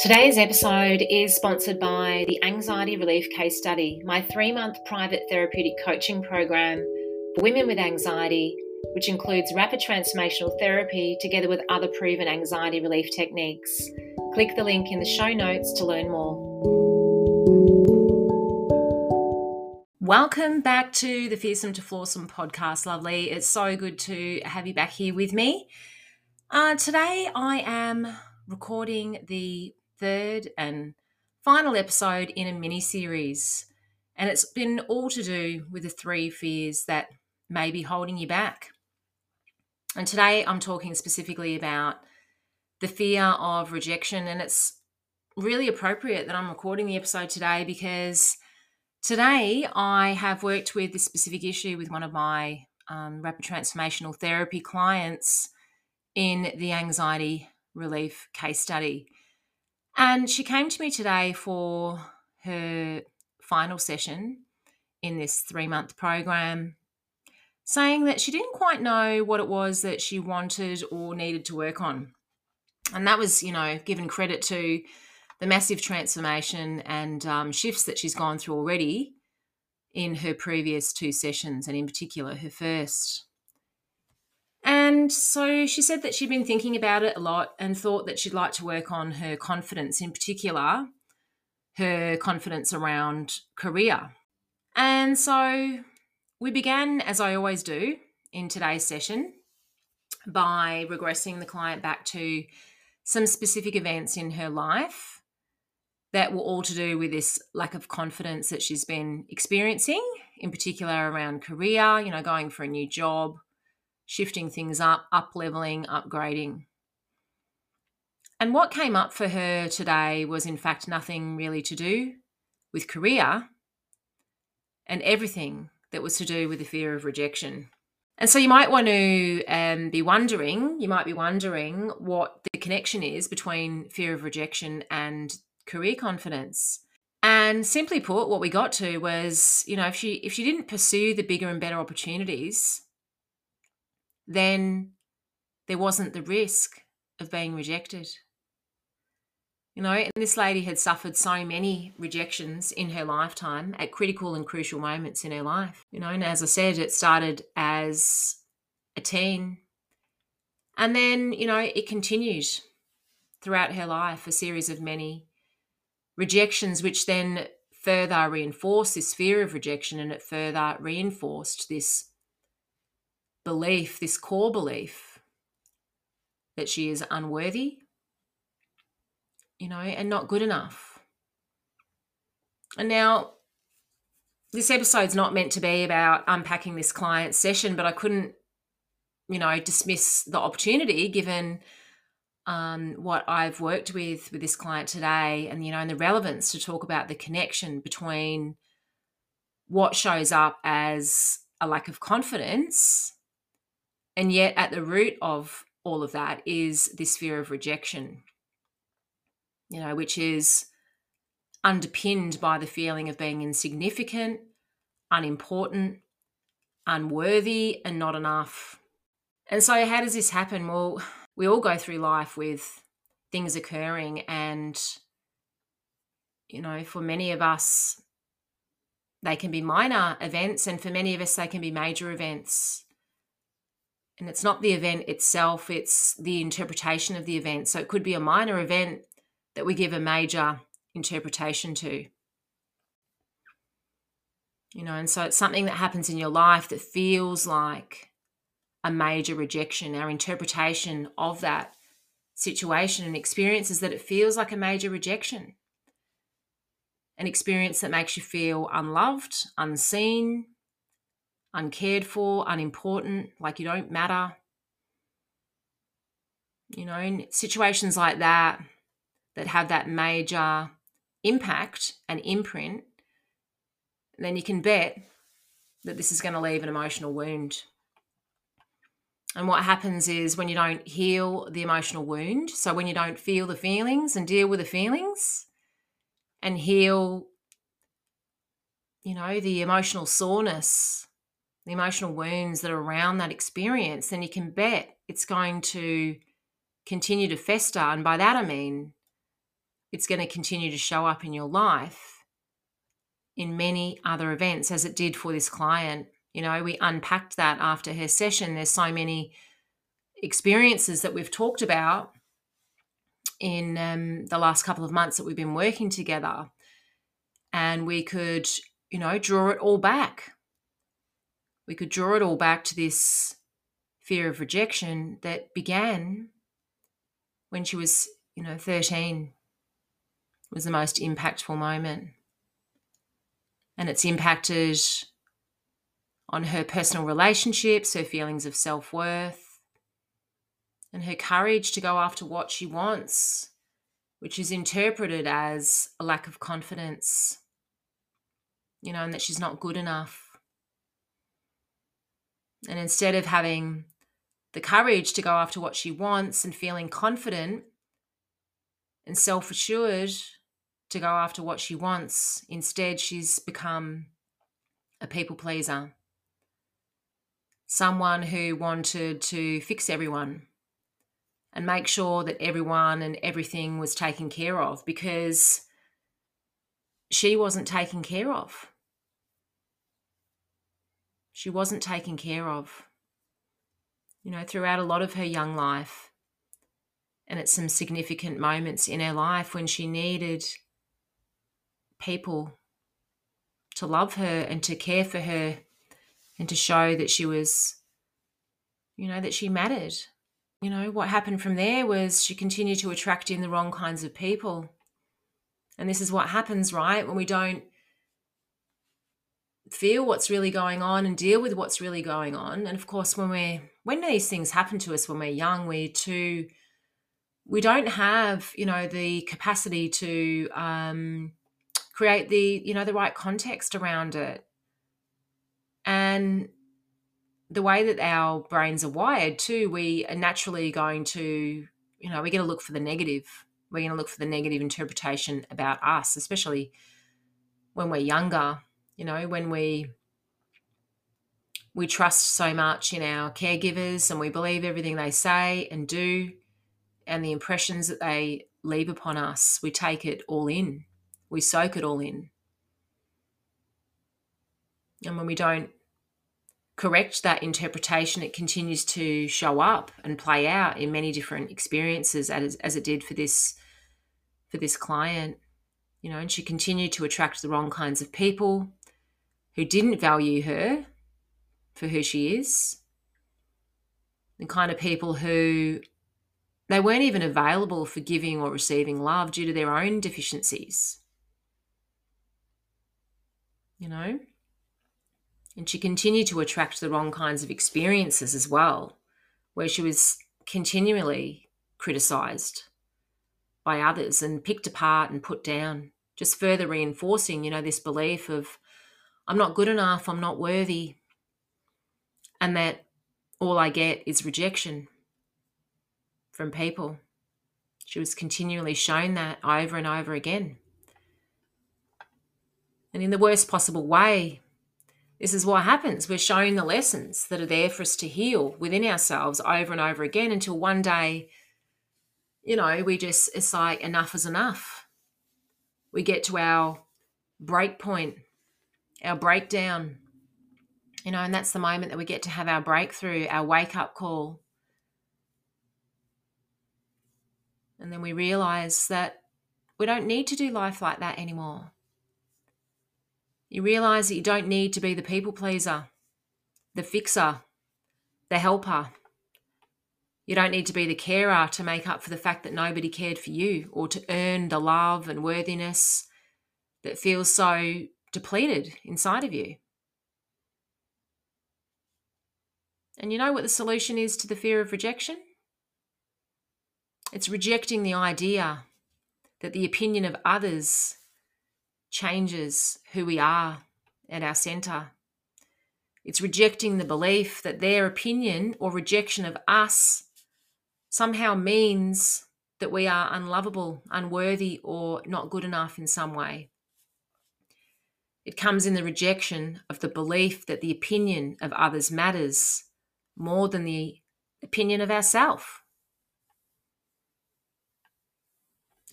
Today's episode is sponsored by the Anxiety Relief Case Study, my three month private therapeutic coaching program for women with anxiety, which includes rapid transformational therapy together with other proven anxiety relief techniques. Click the link in the show notes to learn more. Welcome back to the Fearsome to Flawsome podcast, lovely. It's so good to have you back here with me. Uh, today I am recording the third and final episode in a mini series. And it's been all to do with the three fears that may be holding you back. And today I'm talking specifically about the fear of rejection. And it's really appropriate that I'm recording the episode today because today I have worked with this specific issue with one of my um, rapid transformational therapy clients in the anxiety relief case study. And she came to me today for her final session in this three month program, saying that she didn't quite know what it was that she wanted or needed to work on. And that was, you know, given credit to the massive transformation and um, shifts that she's gone through already in her previous two sessions, and in particular, her first. And so she said that she'd been thinking about it a lot and thought that she'd like to work on her confidence, in particular, her confidence around career. And so we began, as I always do in today's session, by regressing the client back to some specific events in her life that were all to do with this lack of confidence that she's been experiencing, in particular around career, you know, going for a new job shifting things up, up leveling, upgrading. And what came up for her today was, in fact, nothing really to do with career and everything that was to do with the fear of rejection. And so you might want to um, be wondering, you might be wondering what the connection is between fear of rejection and career confidence. And simply put, what we got to was, you know, if she if she didn't pursue the bigger and better opportunities, then there wasn't the risk of being rejected. You know, and this lady had suffered so many rejections in her lifetime at critical and crucial moments in her life. You know, and as I said, it started as a teen. And then, you know, it continued throughout her life, a series of many rejections, which then further reinforced this fear of rejection and it further reinforced this belief, this core belief that she is unworthy, you know, and not good enough. And now, this episode's not meant to be about unpacking this client session, but I couldn't, you know, dismiss the opportunity given um, what I've worked with with this client today, and you know, and the relevance to talk about the connection between what shows up as a lack of confidence and yet, at the root of all of that is this fear of rejection, you know, which is underpinned by the feeling of being insignificant, unimportant, unworthy, and not enough. And so, how does this happen? Well, we all go through life with things occurring, and, you know, for many of us, they can be minor events, and for many of us, they can be major events and it's not the event itself, it's the interpretation of the event. So it could be a minor event that we give a major interpretation to. You know, and so it's something that happens in your life that feels like a major rejection. Our interpretation of that situation and experience is that it feels like a major rejection. An experience that makes you feel unloved, unseen, uncared for, unimportant, like you don't matter. You know, in situations like that, that have that major impact and imprint, then you can bet that this is going to leave an emotional wound. And what happens is when you don't heal the emotional wound, so when you don't feel the feelings and deal with the feelings and heal, you know, the emotional soreness the emotional wounds that are around that experience, then you can bet it's going to continue to fester. And by that I mean it's going to continue to show up in your life in many other events, as it did for this client. You know, we unpacked that after her session. There's so many experiences that we've talked about in um, the last couple of months that we've been working together. And we could, you know, draw it all back. We could draw it all back to this fear of rejection that began when she was, you know, 13 was the most impactful moment. And it's impacted on her personal relationships, her feelings of self worth, and her courage to go after what she wants, which is interpreted as a lack of confidence, you know, and that she's not good enough. And instead of having the courage to go after what she wants and feeling confident and self assured to go after what she wants, instead, she's become a people pleaser. Someone who wanted to fix everyone and make sure that everyone and everything was taken care of because she wasn't taken care of. She wasn't taken care of you know, throughout a lot of her young life. And at some significant moments in her life when she needed people to love her and to care for her and to show that she was, you know, that she mattered. You know, what happened from there was she continued to attract in the wrong kinds of people. And this is what happens, right? When we don't feel what's really going on and deal with what's really going on. And of course, when we're when these things happen to us when we're young, we too we don't have you know the capacity to um, create the you know the right context around it, and the way that our brains are wired too, we are naturally going to you know we're going to look for the negative. We're going to look for the negative interpretation about us, especially when we're younger you know when we we trust so much in our caregivers and we believe everything they say and do and the impressions that they leave upon us we take it all in. We soak it all in. And when we don't correct that interpretation it continues to show up and play out in many different experiences as, as it did for this for this client you know and she continued to attract the wrong kinds of people who didn't value her for who she is, the kind of people who they weren't even available for giving or receiving love due to their own deficiencies. You know? And she continued to attract the wrong kinds of experiences as well, where she was continually criticized by others and picked apart and put down, just further reinforcing, you know, this belief of I'm not good enough, I'm not worthy, and that all I get is rejection from people. She was continually shown that over and over again. And in the worst possible way, this is what happens. We're shown the lessons that are there for us to heal within ourselves over and over again until one day, you know, we just, it's like enough is enough. We get to our break point our breakdown, you know, and that's the moment that we get to have our breakthrough, our wake up call. And then we realize that we don't need to do life like that anymore. You realize that you don't need to be the people pleaser, the fixer, the helper. You don't need to be the carer to make up for the fact that nobody cared for you or to earn the love and worthiness that feels so depleted inside of you. And you know what the solution is to the fear of rejection? It's rejecting the idea that the opinion of others changes who we are at our center. It's rejecting the belief that their opinion or rejection of us somehow means that we are unlovable, unworthy, or not good enough in some way. It comes in the rejection of the belief that the opinion of others matters more than the opinion of ourself.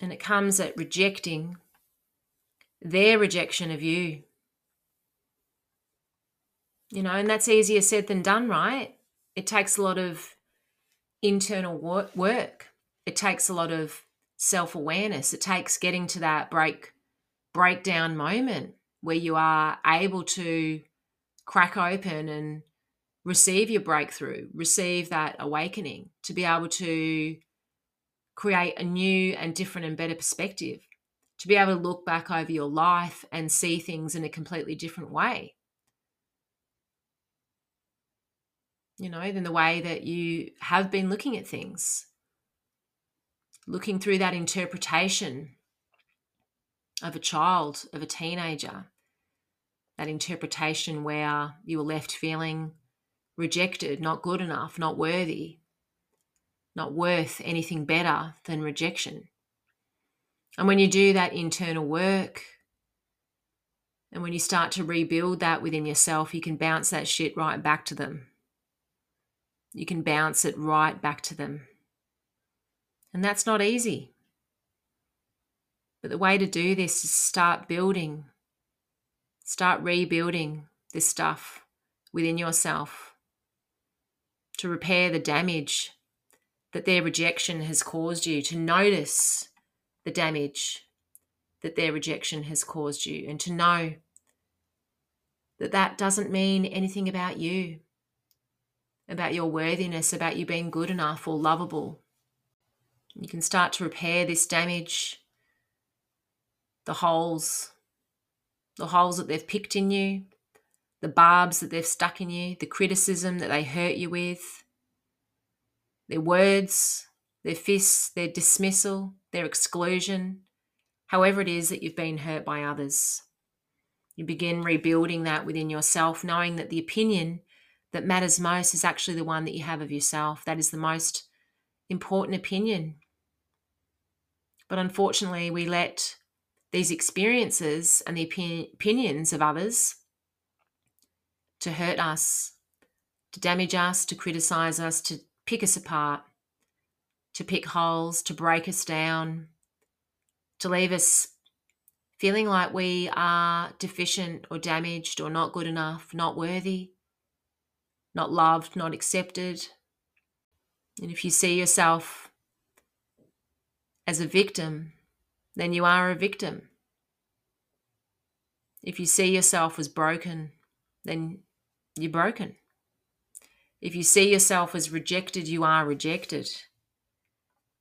And it comes at rejecting their rejection of you. You know, and that's easier said than done, right? It takes a lot of internal work. It takes a lot of self-awareness. It takes getting to that break breakdown moment where you are able to crack open and receive your breakthrough, receive that awakening, to be able to create a new and different and better perspective, to be able to look back over your life and see things in a completely different way. You know, than the way that you have been looking at things. Looking through that interpretation of a child, of a teenager, that interpretation where you were left feeling rejected, not good enough, not worthy, not worth anything better than rejection. And when you do that internal work, and when you start to rebuild that within yourself, you can bounce that shit right back to them. You can bounce it right back to them. And that's not easy. But the way to do this is start building, start rebuilding this stuff within yourself to repair the damage that their rejection has caused you, to notice the damage that their rejection has caused you, and to know that that doesn't mean anything about you, about your worthiness, about you being good enough or lovable. You can start to repair this damage, the holes, the holes that they've picked in you, the barbs that they've stuck in you, the criticism that they hurt you with, their words, their fists, their dismissal, their exclusion, however it is that you've been hurt by others. You begin rebuilding that within yourself, knowing that the opinion that matters most is actually the one that you have of yourself. That is the most important opinion. But unfortunately, we let these experiences and the opinions of others to hurt us, to damage us, to criticize us, to pick us apart, to pick holes, to break us down, to leave us feeling like we are deficient or damaged or not good enough, not worthy, not loved, not accepted. And if you see yourself as a victim, then you are a victim. If you see yourself as broken, then you're broken. If you see yourself as rejected, you are rejected.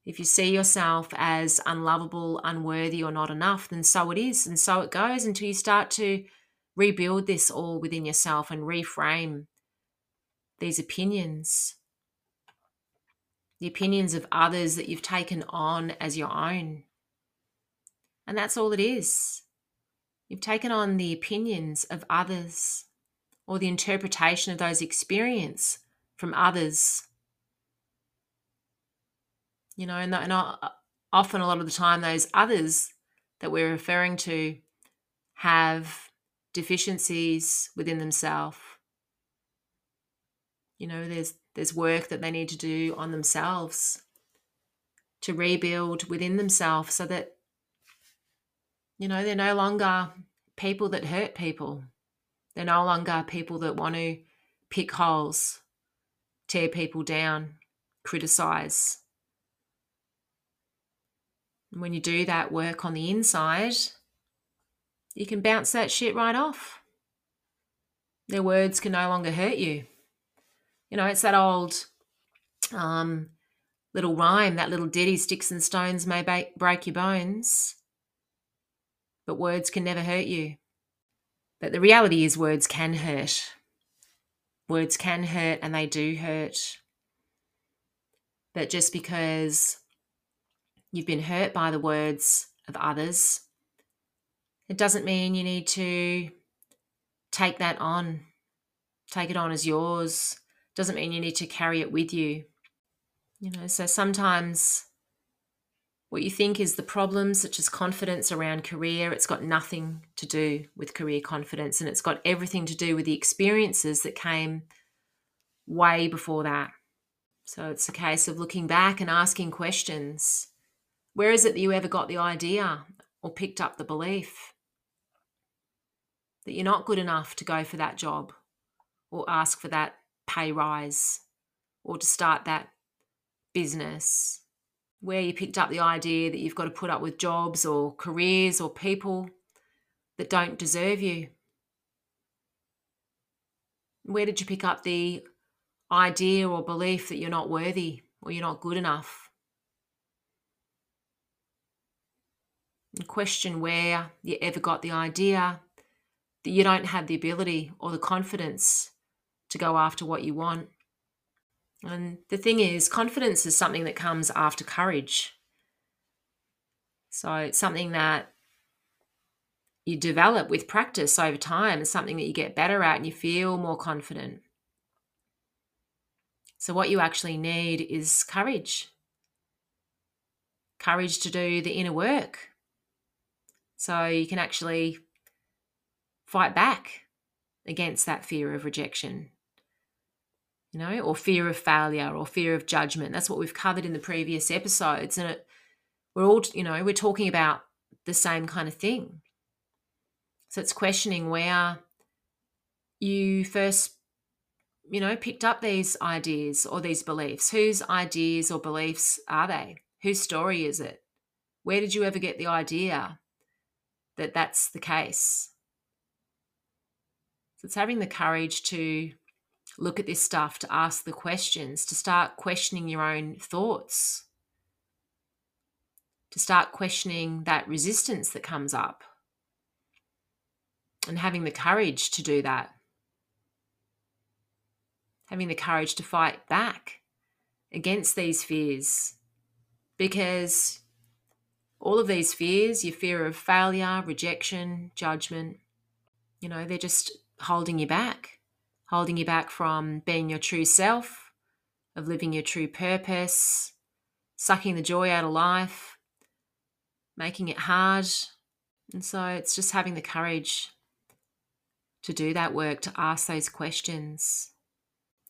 If you see yourself as unlovable, unworthy, or not enough, then so it is, and so it goes until you start to rebuild this all within yourself and reframe these opinions, the opinions of others that you've taken on as your own. And that's all it is. You've taken on the opinions of others or the interpretation of those experience from others. You know, and, and uh, often a lot of the time, those others that we're referring to have deficiencies within themselves. You know, there's there's work that they need to do on themselves to rebuild within themselves so that you know they're no longer people that hurt people they're no longer people that want to pick holes, tear people down, criticize. And when you do that work on the inside, you can bounce that shit right off. Their words can no longer hurt you. You know, it's that old um, little rhyme, that little ditty sticks and stones may ba- break your bones, but words can never hurt you. But the reality is, words can hurt. Words can hurt and they do hurt. But just because you've been hurt by the words of others, it doesn't mean you need to take that on, take it on as yours. Doesn't mean you need to carry it with you. You know, so sometimes what you think is the problem, such as confidence around career, it's got nothing to do with career confidence and it's got everything to do with the experiences that came way before that. So it's a case of looking back and asking questions Where is it that you ever got the idea or picked up the belief that you're not good enough to go for that job or ask for that pay rise or to start that business? Where you picked up the idea that you've got to put up with jobs or careers or people that don't deserve you? Where did you pick up the idea or belief that you're not worthy or you're not good enough? And question where you ever got the idea that you don't have the ability or the confidence to go after what you want. And the thing is, confidence is something that comes after courage. So it's something that you develop with practice over time. It's something that you get better at and you feel more confident. So, what you actually need is courage courage to do the inner work. So, you can actually fight back against that fear of rejection, you know, or fear of failure or fear of judgment. That's what we've covered in the previous episodes. And it, we're all, you know, we're talking about the same kind of thing. So it's questioning where you first, you know, picked up these ideas or these beliefs. Whose ideas or beliefs are they? Whose story is it? Where did you ever get the idea that that's the case? So it's having the courage to look at this stuff, to ask the questions, to start questioning your own thoughts, to start questioning that resistance that comes up and having the courage to do that. Having the courage to fight back against these fears because all of these fears, your fear of failure, rejection, judgment, you know, they're just holding you back, holding you back from being your true self, of living your true purpose, sucking the joy out of life, making it hard. And so it's just having the courage to do that work, to ask those questions,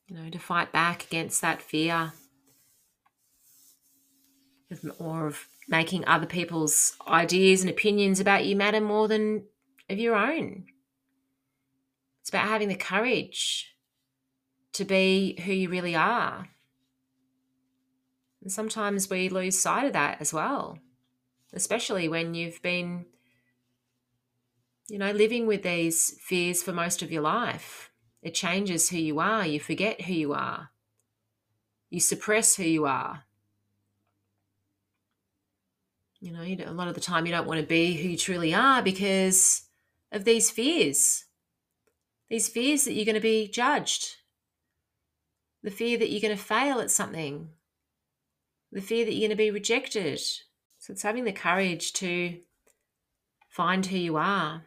you know, to fight back against that fear or of making other people's ideas and opinions about you matter more than of your own. It's about having the courage to be who you really are. And sometimes we lose sight of that as well, especially when you've been you know, living with these fears for most of your life. It changes who you are. You forget who you are. You suppress who you are. You know, a lot of the time you don't want to be who you truly are because of these fears. These fears that you're going to be judged. The fear that you're going to fail at something. The fear that you're going to be rejected. So it's having the courage to find who you are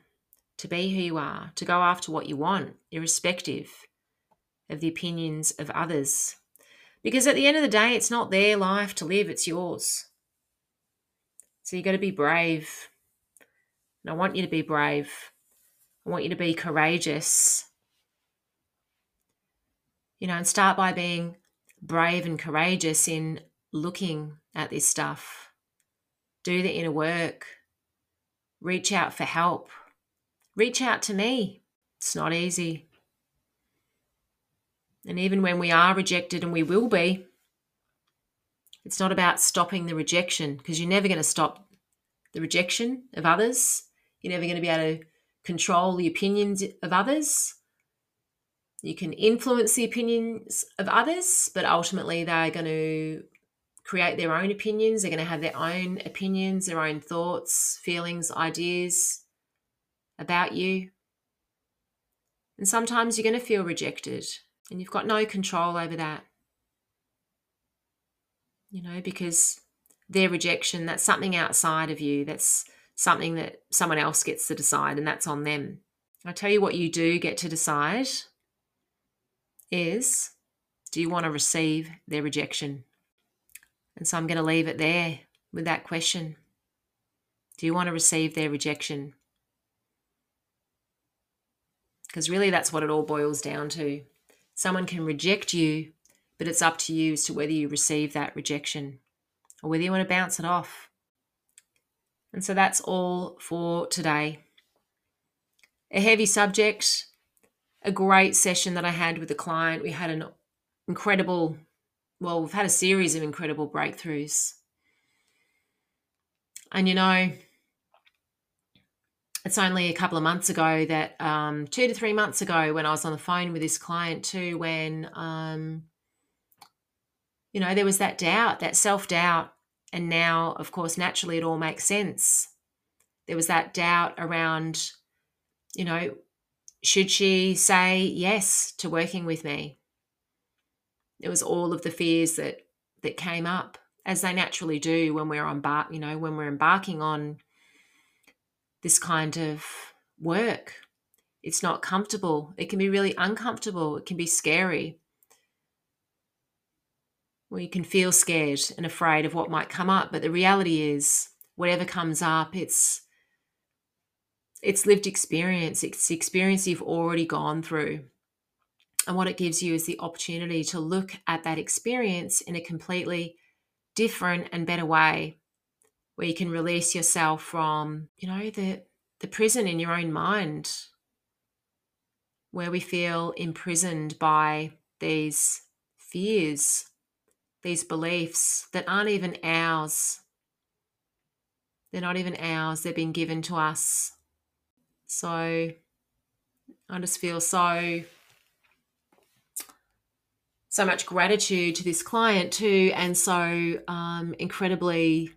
to be who you are, to go after what you want, irrespective of the opinions of others. Because at the end of the day, it's not their life to live, it's yours. So you've got to be brave. And I want you to be brave. I want you to be courageous. You know, and start by being brave and courageous in looking at this stuff. Do the inner work. Reach out for help reach out to me. It's not easy. And even when we are rejected, and we will be, it's not about stopping the rejection because you're never going to stop the rejection of others. You're never going to be able to control the opinions of others. You can influence the opinions of others, but ultimately they're going to create their own opinions. They're going to have their own opinions, their own thoughts, feelings, ideas about you. And sometimes you're going to feel rejected and you've got no control over that. You know, because their rejection, that's something outside of you. That's something that someone else gets to decide, and that's on them. I tell you what, you do get to decide is do you want to receive their rejection? And so I'm going to leave it there with that question. Do you want to receive their rejection? Because really, that's what it all boils down to. Someone can reject you, but it's up to you as to whether you receive that rejection or whether you want to bounce it off. And so that's all for today. A heavy subject, a great session that I had with the client. We had an incredible, well, we've had a series of incredible breakthroughs. And you know, it's only a couple of months ago that um, two to three months ago when I was on the phone with this client too, when um, you know there was that doubt, that self doubt, and now, of course, naturally, it all makes sense. There was that doubt around, you know, should she say yes to working with me? It was all of the fears that that came up as they naturally do when we're embark, you know, when we're embarking on this kind of work. It's not comfortable. It can be really uncomfortable. It can be scary. Well, you can feel scared and afraid of what might come up, but the reality is, whatever comes up, it's it's lived experience. It's experience you've already gone through. And what it gives you is the opportunity to look at that experience in a completely different and better way where you can release yourself from, you know, the the prison in your own mind where we feel imprisoned by these fears, these beliefs that aren't even ours. They're not even ours, they've been given to us. So I just feel so so much gratitude to this client too and so um, incredibly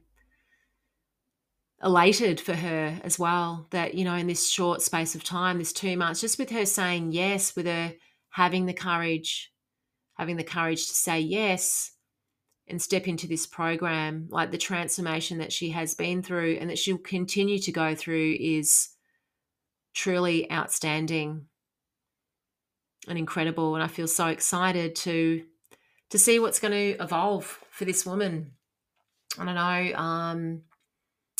elated for her as well that you know in this short space of time this two months just with her saying yes with her having the courage having the courage to say yes and step into this program like the transformation that she has been through and that she'll continue to go through is truly outstanding and incredible. And i feel so excited to to see what's going to evolve for this woman. I don't know um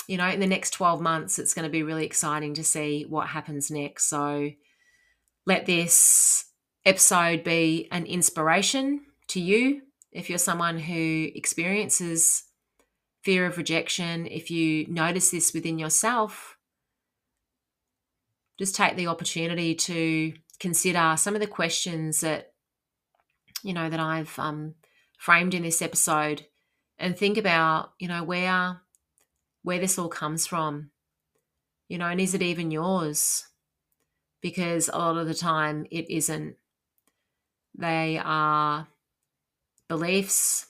you know, in the next 12 months, it's going to be really exciting to see what happens next. So let this episode be an inspiration to you if you're someone who experiences fear of rejection, if you notice this within yourself, just take the opportunity to consider some of the questions that you know that I've um, framed in this episode, and think about you know where where this all comes from. You know, and is it even yours? Because a lot of the time it isn't. They are beliefs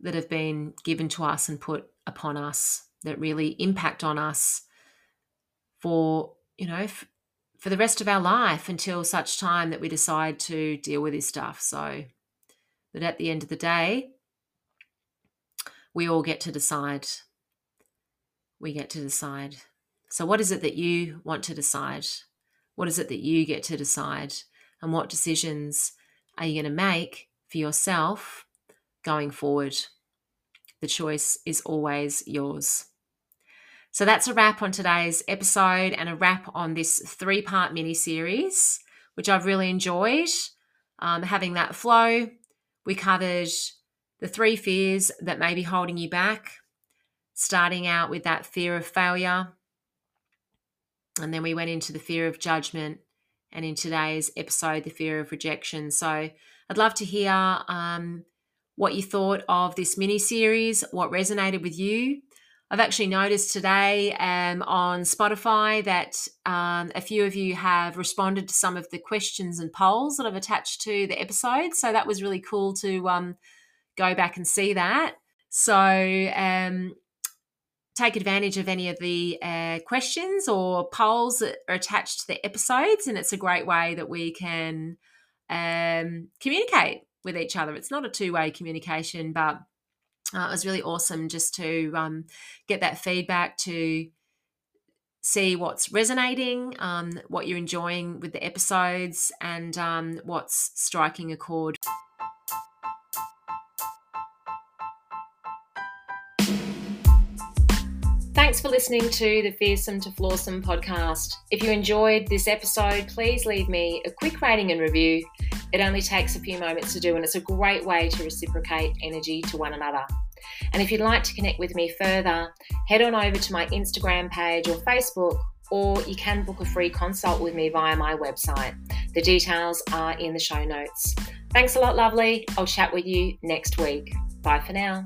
that have been given to us and put upon us that really impact on us for, you know, f- for the rest of our life until such time that we decide to deal with this stuff. So that at the end of the day, we all get to decide we get to decide. So, what is it that you want to decide? What is it that you get to decide? And what decisions are you going to make for yourself going forward? The choice is always yours. So that's a wrap on today's episode and a wrap on this three part mini series, which I've really enjoyed um, having that flow. We covered the three fears that may be holding you back starting out with that fear of failure. And then we went into the fear of judgment. And in today's episode, the fear of rejection. So I'd love to hear um, what you thought of this mini series, what resonated with you. I've actually noticed today um, on Spotify that um, a few of you have responded to some of the questions and polls that I've attached to the episode. So that was really cool to um, go back and see that. So um, take advantage of any of the uh, questions or polls that are attached to the episodes. And it's a great way that we can um, communicate with each other. It's not a two way communication, but uh, it was really awesome just to um, get that feedback to see what's resonating, um, what you're enjoying with the episodes, and um, what's striking a chord. Thanks for listening to the Fearsome to Flawsome podcast. If you enjoyed this episode, please leave me a quick rating and review. It only takes a few moments to do, and it's a great way to reciprocate energy to one another. And if you'd like to connect with me further, head on over to my Instagram page or Facebook, or you can book a free consult with me via my website. The details are in the show notes. Thanks a lot, lovely. I'll chat with you next week. Bye for now.